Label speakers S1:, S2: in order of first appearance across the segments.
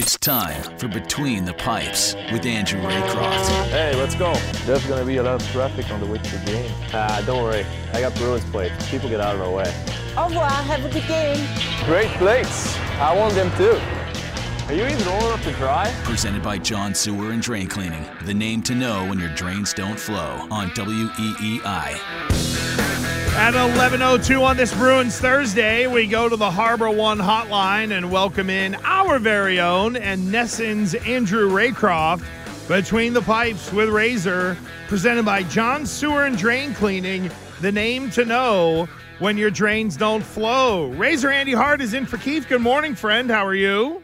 S1: It's time for Between the Pipes with Andrew Raycroft.
S2: Hey, let's go. There's going to be a lot of traffic on the way to the game.
S3: Ah, don't worry. I got Bruins plates. People get out of my way.
S4: Au revoir. Have a good game.
S2: Great plates. I want them too.
S3: Are you even old enough to drive?
S1: Presented by John Sewer and Drain Cleaning, the name to know when your drains don't flow on E WEEI.
S5: At 11:02 on this Bruins Thursday, we go to the Harbor One hotline and welcome in our very own and NESN's Andrew Raycroft between the pipes with Razor, presented by John Sewer and Drain Cleaning, the name to know when your drains don't flow. Razor Andy Hart is in for Keefe. Good morning, friend. How are you?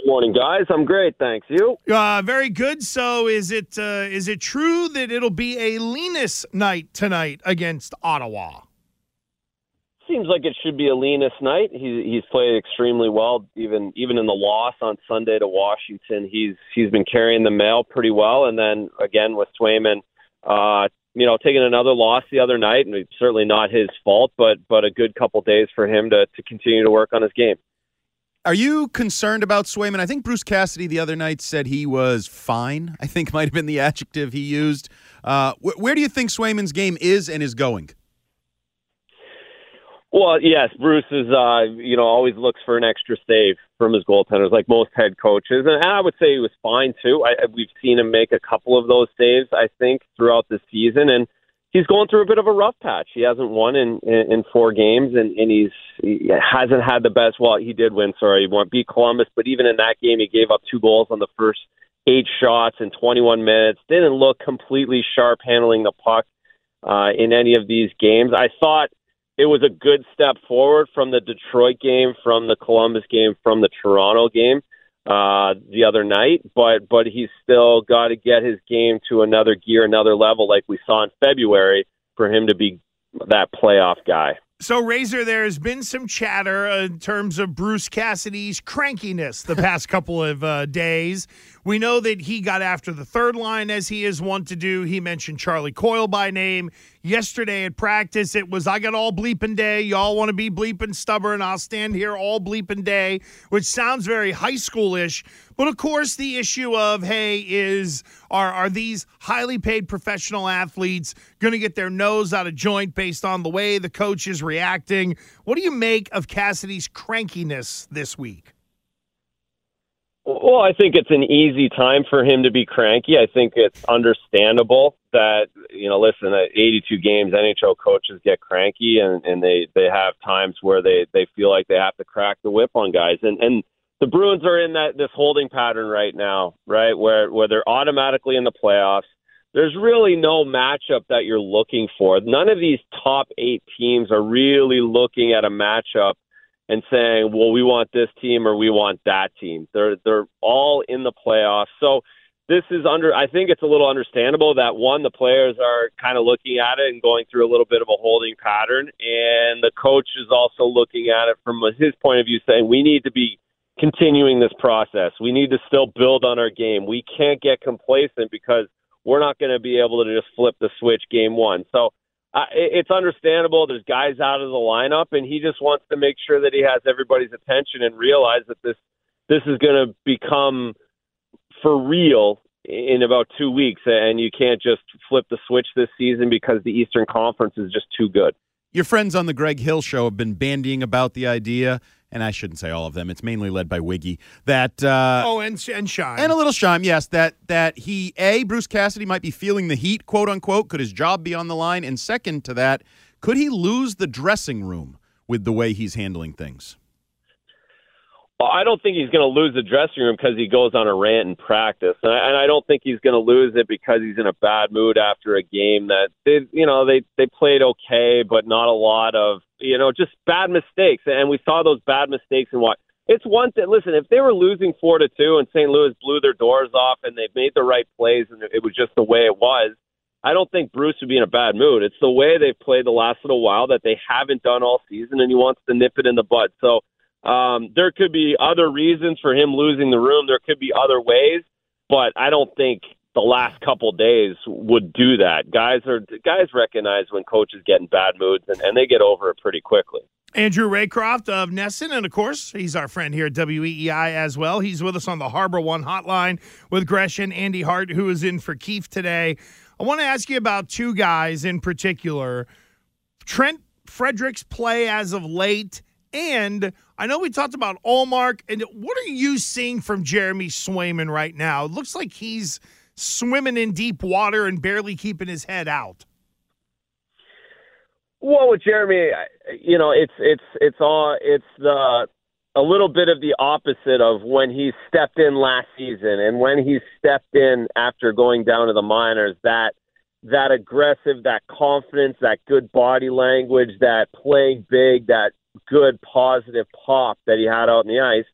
S6: Good morning, guys. I'm great, thanks. You?
S5: Uh, very good. So, is it uh, is it true that it'll be a Linus night tonight against Ottawa?
S6: Seems like it should be a Linus night. He, he's played extremely well, even even in the loss on Sunday to Washington. He's he's been carrying the mail pretty well, and then again with Swayman, uh, you know, taking another loss the other night, and it's certainly not his fault, but but a good couple days for him to to continue to work on his game.
S7: Are you concerned about Swayman? I think Bruce Cassidy the other night said he was fine. I think might have been the adjective he used. Uh, wh- where do you think Swayman's game is and is going?
S6: Well, yes, Bruce is, uh, you know, always looks for an extra save from his goaltenders, like most head coaches, and I would say he was fine too. I, we've seen him make a couple of those saves, I think, throughout the season, and he's going through a bit of a rough patch. He hasn't won in in, in four games, and, and he's he hasn't had the best. Well, he did win. Sorry, he won beat Columbus, but even in that game, he gave up two goals on the first eight shots in 21 minutes. Didn't look completely sharp handling the puck uh, in any of these games. I thought it was a good step forward from the Detroit game, from the Columbus game, from the Toronto game uh, the other night, but but he's still got to get his game to another gear, another level, like we saw in February, for him to be that playoff guy.
S5: So, Razor, there has been some chatter in terms of Bruce Cassidy's crankiness the past couple of uh, days. We know that he got after the third line as he is wont to do. He mentioned Charlie Coyle by name. Yesterday at practice, it was, I got all bleeping day. Y'all want to be bleeping stubborn. I'll stand here all bleeping day, which sounds very high schoolish. But of course, the issue of, hey, is are, are these highly paid professional athletes going to get their nose out of joint based on the way the coach is reacting? What do you make of Cassidy's crankiness this week?
S6: Well, I think it's an easy time for him to be cranky. I think it's understandable that you know, listen, at 82 games, NHL coaches get cranky, and and they they have times where they they feel like they have to crack the whip on guys, and and the Bruins are in that this holding pattern right now, right, where where they're automatically in the playoffs. There's really no matchup that you're looking for. None of these top eight teams are really looking at a matchup and saying, "Well, we want this team or we want that team." They're they're all in the playoffs. So this is under I think it's a little understandable that one the players are kind of looking at it and going through a little bit of a holding pattern and the coach is also looking at it from his point of view saying we need to be continuing this process. We need to still build on our game. We can't get complacent because we're not going to be able to just flip the switch game 1. So uh, it's understandable. There's guys out of the lineup, and he just wants to make sure that he has everybody's attention and realize that this this is going to become for real in about two weeks, and you can't just flip the switch this season because the Eastern Conference is just too good.
S7: Your friends on the Greg Hill show have been bandying about the idea, and I shouldn't say all of them. It's mainly led by Wiggy. That uh,
S5: oh, and and Shine
S7: and a little Shime, yes. That that he a Bruce Cassidy might be feeling the heat, quote unquote. Could his job be on the line? And second to that, could he lose the dressing room with the way he's handling things?
S6: Well, I don't think he's going to lose the dressing room because he goes on a rant in practice, and I, and I don't think he's going to lose it because he's in a bad mood after a game that they, you know, they they played okay, but not a lot of, you know, just bad mistakes, and we saw those bad mistakes in what. It's one thing. Listen, if they were losing four to two and St. Louis blew their doors off and they made the right plays and it was just the way it was, I don't think Bruce would be in a bad mood. It's the way they've played the last little while that they haven't done all season, and he wants to nip it in the bud. So um, there could be other reasons for him losing the room. There could be other ways, but I don't think the last couple days would do that. Guys are guys recognize when coaches get in bad moods and, and they get over it pretty quickly.
S5: Andrew Raycroft of NESN, and of course, he's our friend here at WEEI as well. He's with us on the Harbor One hotline with Gresham Andy Hart, who is in for Keefe today. I want to ask you about two guys in particular Trent Frederic's play as of late. And I know we talked about Ullmark. And what are you seeing from Jeremy Swayman right now? It looks like he's swimming in deep water and barely keeping his head out.
S6: Well, with Jeremy, you know, it's it's it's all it's the a little bit of the opposite of when he stepped in last season and when he stepped in after going down to the minors. That that aggressive, that confidence, that good body language, that playing big, that good positive pop that he had out in the ice.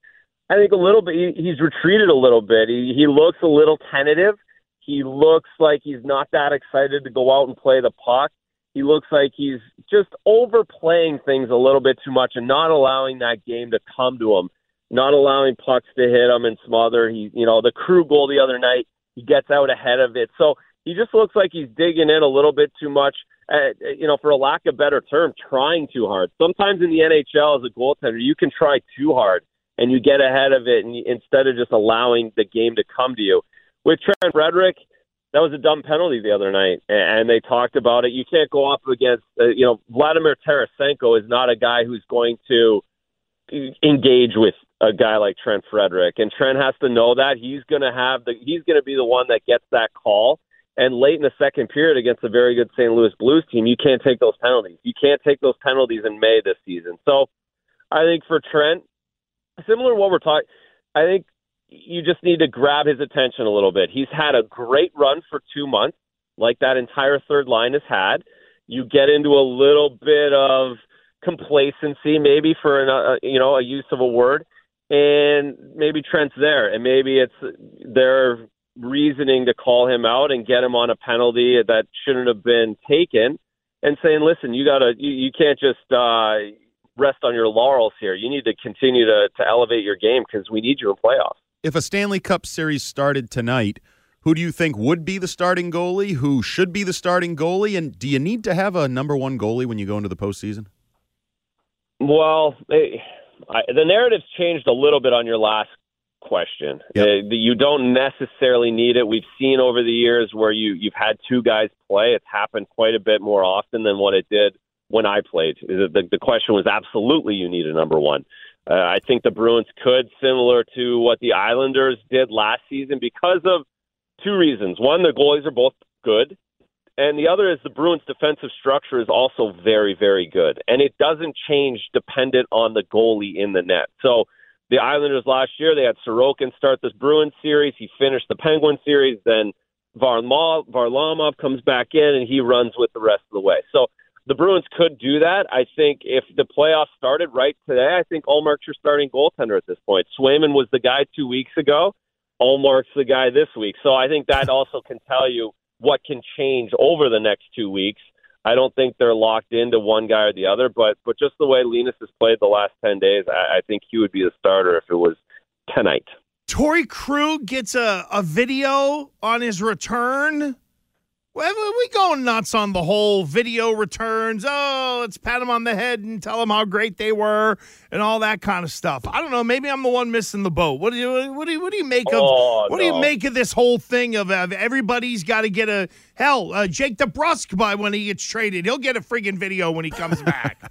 S6: I think a little bit he, he's retreated a little bit. He he looks a little tentative. He looks like he's not that excited to go out and play the puck. He looks like he's just overplaying things a little bit too much and not allowing that game to come to him, not allowing pucks to hit him and smother. He, you know, the Krug goal the other night, he gets out ahead of it. So he just looks like he's digging in a little bit too much. Uh, you know, for a lack of better term, trying too hard. Sometimes in the NHL as a goaltender, you can try too hard and you get ahead of it, and you, instead of just allowing the game to come to you. With Trent Frederic, that was a dumb penalty the other night, and they talked about it. You can't go up against, uh, you know, Vladimir Tarasenko is not a guy who's going to engage with a guy like Trent Frederic, and Trent has to know that he's going to have the he's going to be the one that gets that call. And late in the second period against a very good St. Louis Blues team, you can't take those penalties. You can't take those penalties in May this season. So, I think for Trent, similar to what we're talking, I think you just need to grab his attention a little bit. He's had a great run for two months, like that entire third line has had. You get into a little bit of complacency, maybe for an, uh, you know a use of a word, and maybe Trent's there, and maybe it's their reasoning to call him out and get him on a penalty that shouldn't have been taken, and saying, "Listen, you gotta, you, you can't just." uh rest on your laurels here. You need to continue to, to elevate your game because we need you in playoffs
S7: if a Stanley Cup series started tonight, who do you think would be the starting goalie? Who should be the starting goalie? And do you need to have a number one goalie when you go into the postseason?
S6: Well, it, I, the narrative's changed a little bit on your last question.
S7: Yep.
S6: Uh, you don't necessarily need it. We've seen over the years where you you've had two guys play. It's happened quite a bit more often than what it did when I played. The, the question was absolutely you need a number one. Uh, I think the Bruins could, similar to what the Islanders did last season, because of two reasons. One, the goalies are both good, and the other is the Bruins' defensive structure is also very, very good, and it doesn't change dependent on the goalie in the net. So the Islanders last year, they had Sorokin start this Bruins series. He finished the Penguin series. Then Varlamov comes back in, and he runs with the rest of the way. So the Bruins could do that. I think if the playoffs started right today, I think Ullmark's your starting goaltender at this point. Swayman was the guy two weeks ago. Ullmark's the guy this week. So I think that also can tell you what can change over the next two weeks. I don't think they're locked into one guy or the other, but but just the way Linus has played the last ten days, I, I think he would be the starter if it was tonight.
S5: Torey Krug gets a, a video on his return well, we going nuts on the whole video returns. Oh, let's pat them on the head and tell them how great they were and all that kind of stuff. I don't know. Maybe I'm the one missing the boat. What do you what do you, what do you make of
S6: oh,
S5: what
S6: no.
S5: do you make of this whole thing of, of everybody's got to get a hell? Uh, Jake DeBrusk by when he gets traded, he'll get a friggin' video when he comes back.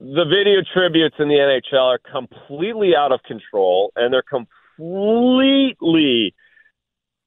S6: the video tributes in the NHL are completely out of control, and they're completely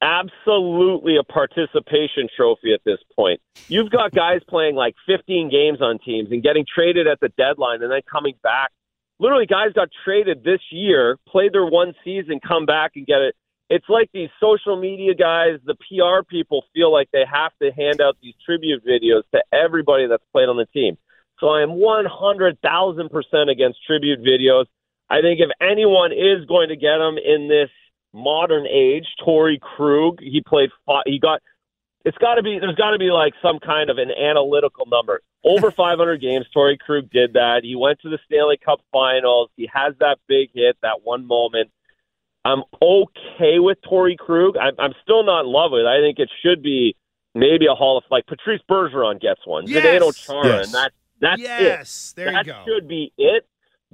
S6: absolutely a participation trophy at this point. You've got guys playing like 15 games on teams and getting traded at the deadline and then coming back. Literally, guys got traded this year, played their one season, come back and get it. It's like these social media guys, the PR people feel like they have to hand out these tribute videos to everybody that's played on the team. So I am 100,000% against tribute videos. I think if anyone is going to get them in this modern age, Torey Krug. He played. He got. It's got to be. There's got to be like some kind of an analytical number. Over 500 games, Torey Krug did that. He went to the Stanley Cup Finals. He has that big hit, that one moment. I'm okay with Torey Krug. I'm, I'm still not in love with it. I think it should be maybe a Hall of like Patrice Bergeron gets one.
S5: Yes.
S6: Zdeno Chara,
S7: Yes.
S6: and that That's
S5: yes,
S6: it.
S5: there
S6: that
S5: you go.
S6: should be it.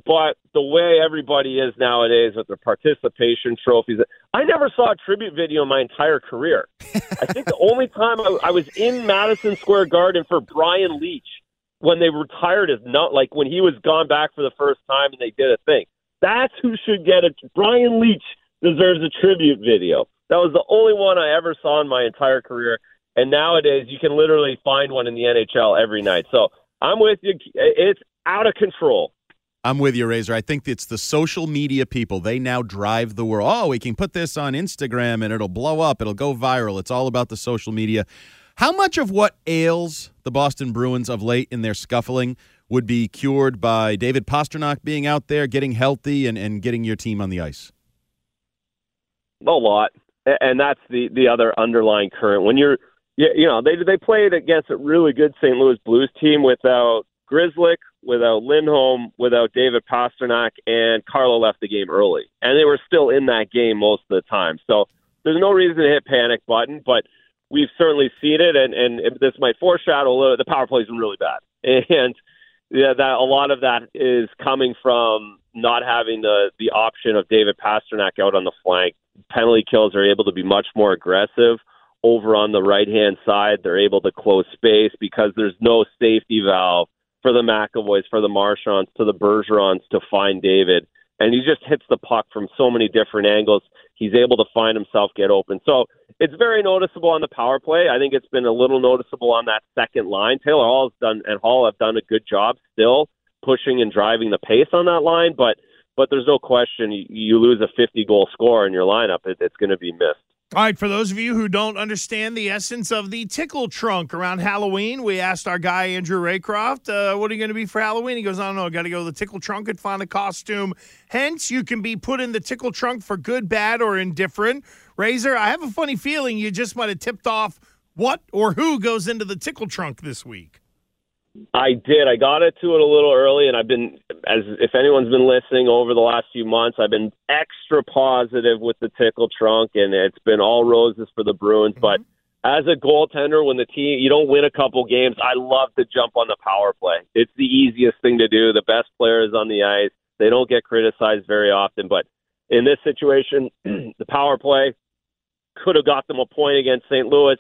S6: But the way everybody is nowadays with their participation trophies, I never saw a tribute video in my entire career. I think the only time I, I was in Madison Square Garden for Brian Leetch when they retired his not like when he was gone back for the first time and they did a thing. That's who should get it. Brian Leetch deserves a tribute video. That was the only one I ever saw in my entire career. And nowadays, you can literally find one in the NHL every night. So I'm with you. It's out of control.
S7: I'm with you, Razor. I think it's the social media people. They now drive the world. Oh, we can put this on Instagram and it'll blow up. It'll go viral. It's all about the social media. How much of what ails the Boston Bruins of late in their scuffling would be cured by David Pastrnak being out there, getting healthy, and, and getting your team on the ice?
S6: A lot. And that's the, the other underlying current. When you're, you know, they, they played against a really good St. Louis Blues team without Grzelcyk, without Lindholm, without David Pastrnak, and Carlo left the game early. And they were still in that game most of the time. So there's no reason to hit panic button, but we've certainly seen it, and, and this might foreshadow a little, the power play has been really bad. And yeah, that a lot of that is coming from not having the the option of David Pastrnak out on the flank. Penalty kills are able to be much more aggressive over on the right hand side. They're able to close space because there's no safety valve for the McAvoys, for the Marchands, to the Bergerons to find David. And he just hits the puck from so many different angles. He's able to find himself get open. So it's very noticeable on the power play. I think it's been a little noticeable on that second line. Taylor Hall has done and Hall have done a good job still pushing and driving the pace on that line, but but there's no question you, you lose a 50 goal score in your lineup, it, it's going to be missed.
S5: All right, for those of you who don't understand the essence of the tickle trunk around Halloween, we asked our guy Andrew Raycroft, uh, "What are you going to be for Halloween?" He goes, "I don't know. Got to go to the tickle trunk and find a costume." Hence, you can be put in the tickle trunk for good, bad, or indifferent. Razor, I have a funny feeling you just might have tipped off what or who goes into the tickle trunk this week.
S6: I did. I got it to it a little early, and I've been, as if anyone's been listening over the last few months, I've been extra positive with the tickle trunk, and it's been all roses for the Bruins. Mm-hmm. But as a goaltender, when the team you don't win a couple games, I love to jump on the power play. It's the easiest thing to do. The best players on the ice. They don't get criticized very often, but in this situation, the power play could have got them a point against St. Louis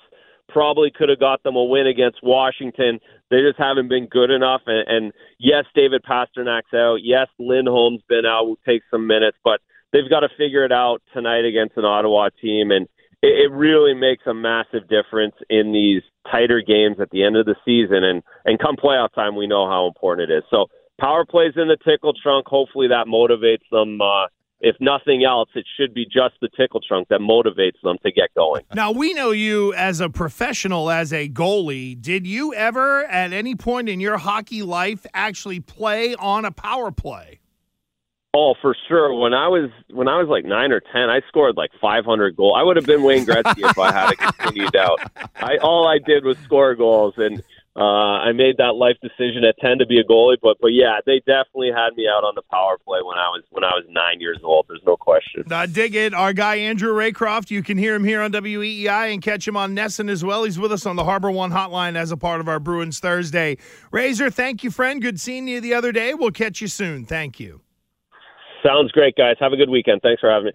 S6: probably could have got them a win against Washington. They just haven't been good enough. And, and yes, David Pastrnak's out. Yes, Lindholm's been out. Will take some minutes, but they've got to figure it out tonight against an Ottawa team. And it, it really makes a massive difference in these tighter games at the end of the season. And and come playoff time, we know how important it is. So power plays in the tickle trunk. Hopefully that motivates them. Uh, if nothing else, it should be just the tickle trunk that motivates them to get going.
S5: Now, we know you as a professional, as a goalie. Did you ever, at any point in your hockey life, actually play on a power play?
S6: Oh, for sure. When I was when I was like nine or ten, I scored like 500 goals. I would have been Wayne Gretzky if I had continued out. I all I did was score goals, and uh, I made that life decision at ten to be a goalie, but but yeah, they definitely had me out on the power play when I was when I was nine years old. There's no question.
S5: I dig it. Our guy Andrew Raycroft, you can hear him here on WEEI and catch him on NESN as well. He's with us on the Harbor One Hotline as a part of our Bruins Thursday. Razor, thank you, friend. Good seeing you the other day. We'll catch you soon. Thank you.
S6: Sounds great, guys. Have a good weekend. Thanks for having me.